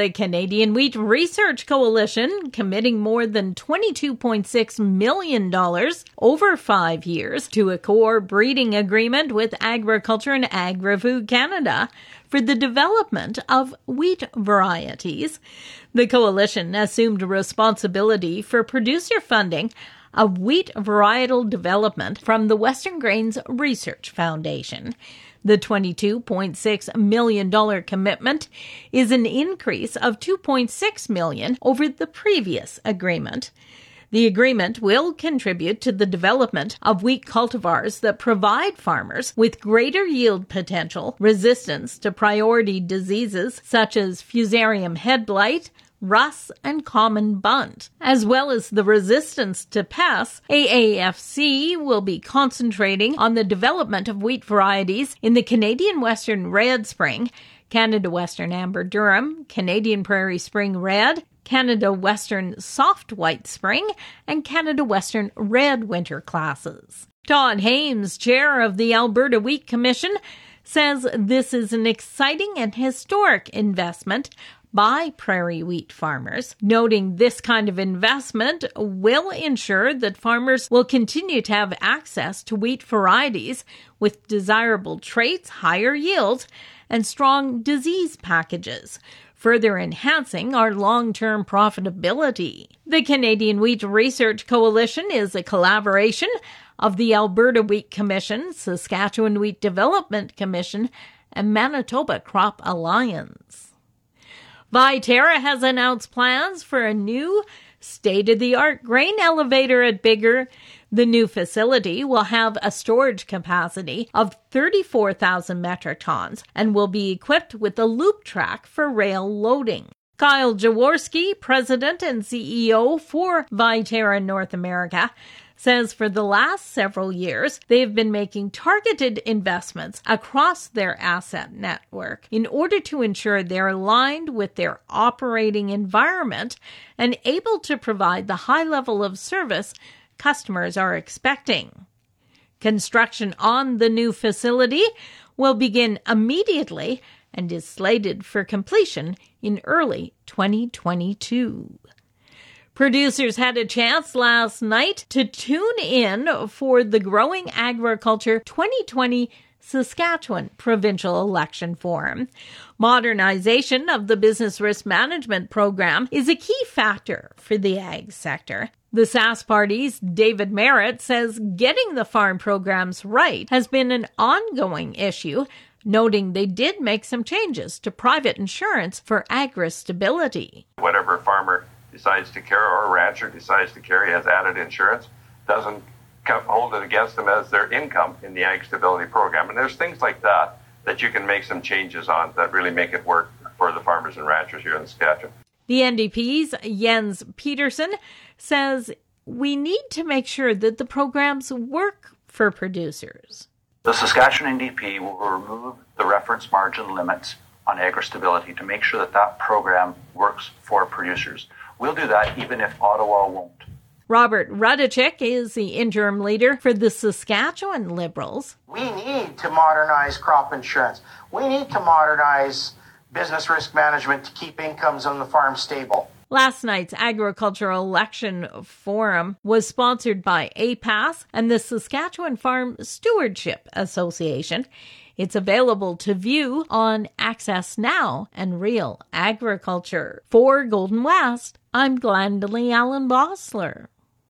The Canadian Wheat Research Coalition committing more than $22.6 million over five years to a core breeding agreement with Agriculture and Agri-Food Canada for the development of wheat varieties. The coalition assumed responsibility for producer funding of wheat varietal development from the Western Grains Research Foundation. The $22.6 million commitment is an increase of 2.6 million over the previous agreement. The agreement will contribute to the development of wheat cultivars that provide farmers with greater yield potential, resistance to priority diseases such as fusarium head blight, rust, and common bunt. As well as the resistance to pests, AAFC will be concentrating on the development of wheat varieties in the Canadian Western Red Spring, Canada Western Amber Durum, Canadian Prairie Spring Red, Canada Western Soft White Spring, and Canada Western Red Winter classes. Todd Hames, chair of the Alberta Wheat Commission, says this is an exciting and historic investment by prairie wheat farmers, noting this kind of investment will ensure that farmers will continue to have access to wheat varieties with desirable traits, higher yields, and strong disease packages further enhancing our long term profitability. The Canadian Wheat Research Coalition is a collaboration of the Alberta Wheat Commission, Saskatchewan Wheat Development Commission, and Manitoba Crop Alliance. Viterra has announced plans for a new state of the art grain elevator at Biggar. The new facility will have a storage capacity of 34,000 metric tons and will be equipped with a loop track for rail loading. Kyle Jeworski, president and CEO for Viterra North America, says for the last several years, they've been making targeted investments across their asset network in order to ensure they're aligned with their operating environment and able to provide the high level of service customers are expecting. Construction on the new facility will begin immediately and is slated for completion in early 2022. Producers had a chance last night to tune in for the Growing Agriculture 2020 Saskatchewan Provincial Election Forum. Modernization of the business risk management program is a key factor for the ag sector. The Sask Party's David Marit says getting the farm programs right has been an ongoing issue, noting they did make some changes to private insurance for agri stability. Whatever farmer decides to carry or a rancher decides to carry has added insurance doesn't hold it against them as their income in the ag stability program. And there's things like that that you can make some changes on that really make it work for the farmers and ranchers here in Saskatchewan. The NDP's Jens Peterson says we need to make sure that the programs work for producers. The Saskatchewan NDP will remove the reference margin limits on agri stability to make sure that that program works for producers. We'll do that even if Ottawa won't. Robert Rudachuk is the interim leader for the Saskatchewan Liberals. We need to modernize crop insurance. We need to modernize business risk management to keep incomes on the farm stable. Last night's agricultural election forum was sponsored by APAS and the Saskatchewan Farm Stewardship Association. It's available to view on Access Now and Real Agriculture. For Golden West, I'm Glendalee Allen Bossler.